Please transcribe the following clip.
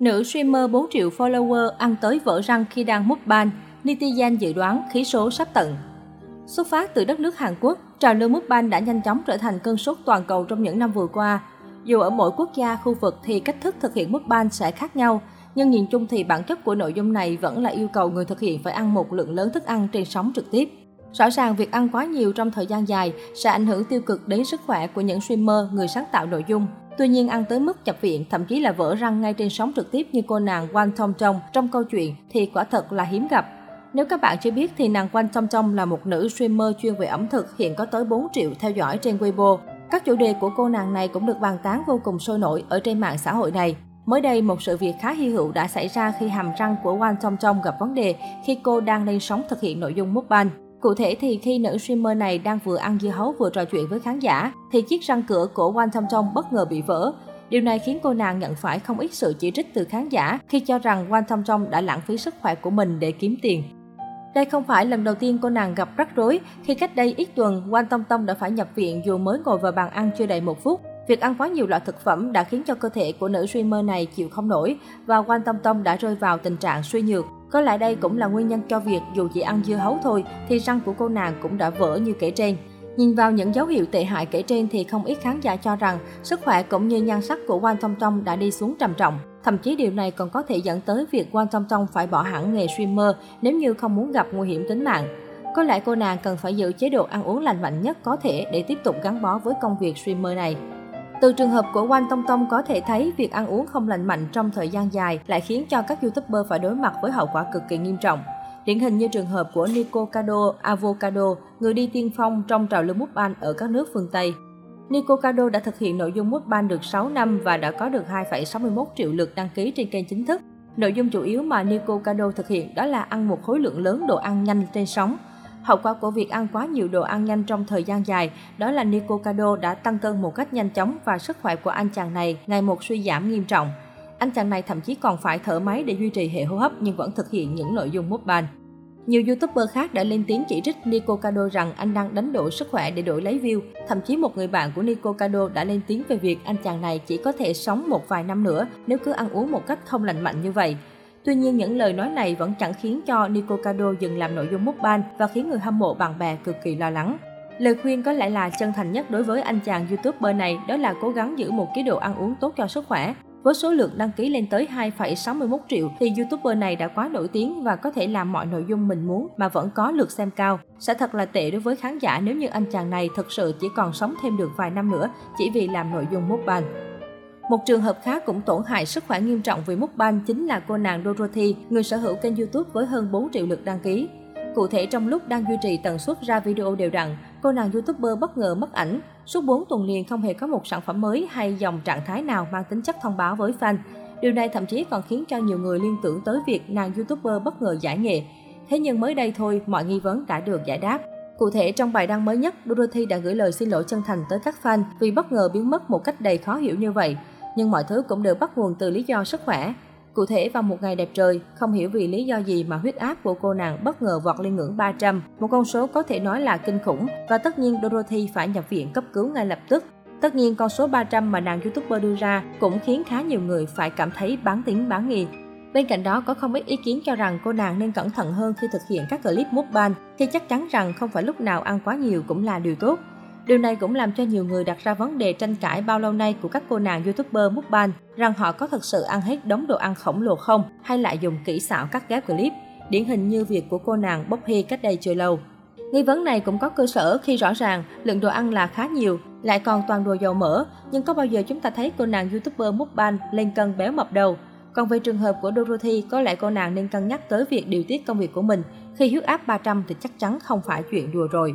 Nữ streamer 4 triệu follower ăn tới vỡ răng khi đang mukbang, netizen dự đoán khí số sắp tận. Xuất phát từ đất nước Hàn Quốc, trào lưu ban đã nhanh chóng trở thành cơn sốt toàn cầu trong những năm vừa qua. Dù ở mỗi quốc gia, khu vực thì cách thức thực hiện mukbang sẽ khác nhau, nhưng nhìn chung thì bản chất của nội dung này vẫn là yêu cầu người thực hiện phải ăn một lượng lớn thức ăn trên sóng trực tiếp. Rõ ràng việc ăn quá nhiều trong thời gian dài sẽ ảnh hưởng tiêu cực đến sức khỏe của những streamer, người sáng tạo nội dung. Tuy nhiên ăn tới mức nhập viện, thậm chí là vỡ răng ngay trên sóng trực tiếp như cô nàng Wan Thong Trong trong câu chuyện thì quả thật là hiếm gặp. Nếu các bạn chưa biết thì nàng Wan Thong Trong là một nữ streamer chuyên về ẩm thực hiện có tới 4 triệu theo dõi trên Weibo. Các chủ đề của cô nàng này cũng được bàn tán vô cùng sôi nổi ở trên mạng xã hội này. Mới đây, một sự việc khá hy hữu đã xảy ra khi hàm răng của Wan Thong Trong gặp vấn đề khi cô đang lên sóng thực hiện nội dung mukbang. Cụ thể thì khi nữ streamer này đang vừa ăn dưa hấu vừa trò chuyện với khán giả, thì chiếc răng cửa của Wan Tong Tong bất ngờ bị vỡ. Điều này khiến cô nàng nhận phải không ít sự chỉ trích từ khán giả khi cho rằng Wan Tong Tong đã lãng phí sức khỏe của mình để kiếm tiền. Đây không phải lần đầu tiên cô nàng gặp rắc rối khi cách đây ít tuần Wan Tông Tông đã phải nhập viện dù mới ngồi vào bàn ăn chưa đầy một phút. Việc ăn quá nhiều loại thực phẩm đã khiến cho cơ thể của nữ streamer này chịu không nổi và Wan Tông Tông đã rơi vào tình trạng suy nhược. Có lẽ đây cũng là nguyên nhân cho việc dù chỉ ăn dưa hấu thôi, thì răng của cô nàng cũng đã vỡ như kể trên. Nhìn vào những dấu hiệu tệ hại kể trên thì không ít khán giả cho rằng sức khỏe cũng như nhan sắc của Wang Tong Tong đã đi xuống trầm trọng. Thậm chí điều này còn có thể dẫn tới việc Wang Tong Tong phải bỏ hẳn nghề streamer nếu như không muốn gặp nguy hiểm tính mạng. Có lẽ cô nàng cần phải giữ chế độ ăn uống lành mạnh nhất có thể để tiếp tục gắn bó với công việc streamer này. Từ trường hợp của Wang Tông Tông có thể thấy việc ăn uống không lành mạnh trong thời gian dài lại khiến cho các YouTuber phải đối mặt với hậu quả cực kỳ nghiêm trọng. Điển hình như trường hợp của Nico Cado Avocado, người đi tiên phong trong trào lưu mukbang ở các nước phương Tây. Nico Cado đã thực hiện nội dung mukbang được 6 năm và đã có được 2,61 triệu lượt đăng ký trên kênh chính thức. Nội dung chủ yếu mà Nico Cado thực hiện đó là ăn một khối lượng lớn đồ ăn nhanh trên sóng. Hậu quả của việc ăn quá nhiều đồ ăn nhanh trong thời gian dài, đó là Nico Cado đã tăng cân một cách nhanh chóng và sức khỏe của anh chàng này ngày một suy giảm nghiêm trọng. Anh chàng này thậm chí còn phải thở máy để duy trì hệ hô hấp nhưng vẫn thực hiện những nội dung mukbang. Nhiều YouTuber khác đã lên tiếng chỉ trích Nico Cado rằng anh đang đánh đổi sức khỏe để đổi lấy view. Thậm chí một người bạn của Nico Cado đã lên tiếng về việc anh chàng này chỉ có thể sống một vài năm nữa nếu cứ ăn uống một cách không lành mạnh như vậy. Tuy nhiên, những lời nói này vẫn chẳng khiến cho Nico Cado dừng làm nội dung mukbang và khiến người hâm mộ bạn bè cực kỳ lo lắng. Lời khuyên có lẽ là chân thành nhất đối với anh chàng YouTuber này đó là cố gắng giữ một chế độ ăn uống tốt cho sức khỏe. Với số lượng đăng ký lên tới 2,61 triệu thì YouTuber này đã quá nổi tiếng và có thể làm mọi nội dung mình muốn mà vẫn có lượt xem cao. Sẽ thật là tệ đối với khán giả nếu như anh chàng này thực sự chỉ còn sống thêm được vài năm nữa chỉ vì làm nội dung mukbang. Một trường hợp khác cũng tổn hại sức khỏe nghiêm trọng vì mukbang chính là cô nàng Dorothy, người sở hữu kênh YouTube với hơn 4 triệu lượt đăng ký. Cụ thể trong lúc đang duy trì tần suất ra video đều đặn, cô nàng YouTuber bất ngờ mất ảnh. Suốt 4 tuần liền không hề có một sản phẩm mới hay dòng trạng thái nào mang tính chất thông báo với fan. Điều này thậm chí còn khiến cho nhiều người liên tưởng tới việc nàng YouTuber bất ngờ giải nghệ. Thế nhưng mới đây thôi, mọi nghi vấn đã được giải đáp. Cụ thể, trong bài đăng mới nhất, Dorothy đã gửi lời xin lỗi chân thành tới các fan vì bất ngờ biến mất một cách đầy khó hiểu như vậy. Nhưng mọi thứ cũng đều bắt nguồn từ lý do sức khỏe. Cụ thể vào một ngày đẹp trời, không hiểu vì lý do gì mà huyết áp của cô nàng bất ngờ vọt lên ngưỡng 300, một con số có thể nói là kinh khủng và tất nhiên Dorothy phải nhập viện cấp cứu ngay lập tức. Tất nhiên con số 300 mà nàng YouTuber đưa ra cũng khiến khá nhiều người phải cảm thấy bán tính bán nghi. Bên cạnh đó có không ít ý kiến cho rằng cô nàng nên cẩn thận hơn khi thực hiện các clip mukbang khi chắc chắn rằng không phải lúc nào ăn quá nhiều cũng là điều tốt. Điều này cũng làm cho nhiều người đặt ra vấn đề tranh cãi bao lâu nay của các cô nàng YouTuber mukbang rằng họ có thực sự ăn hết đống đồ ăn khổng lồ không hay lại dùng kỹ xảo cắt ghép clip, điển hình như việc của cô nàng Bốc Hy cách đây chưa lâu. Nghi vấn này cũng có cơ sở khi rõ ràng lượng đồ ăn là khá nhiều, lại còn toàn đồ dầu mỡ, nhưng có bao giờ chúng ta thấy cô nàng YouTuber mukbang lên cân béo mập đầu. Còn về trường hợp của Dorothy, có lẽ cô nàng nên cân nhắc tới việc điều tiết công việc của mình. Khi huyết áp 300 thì chắc chắn không phải chuyện đùa rồi.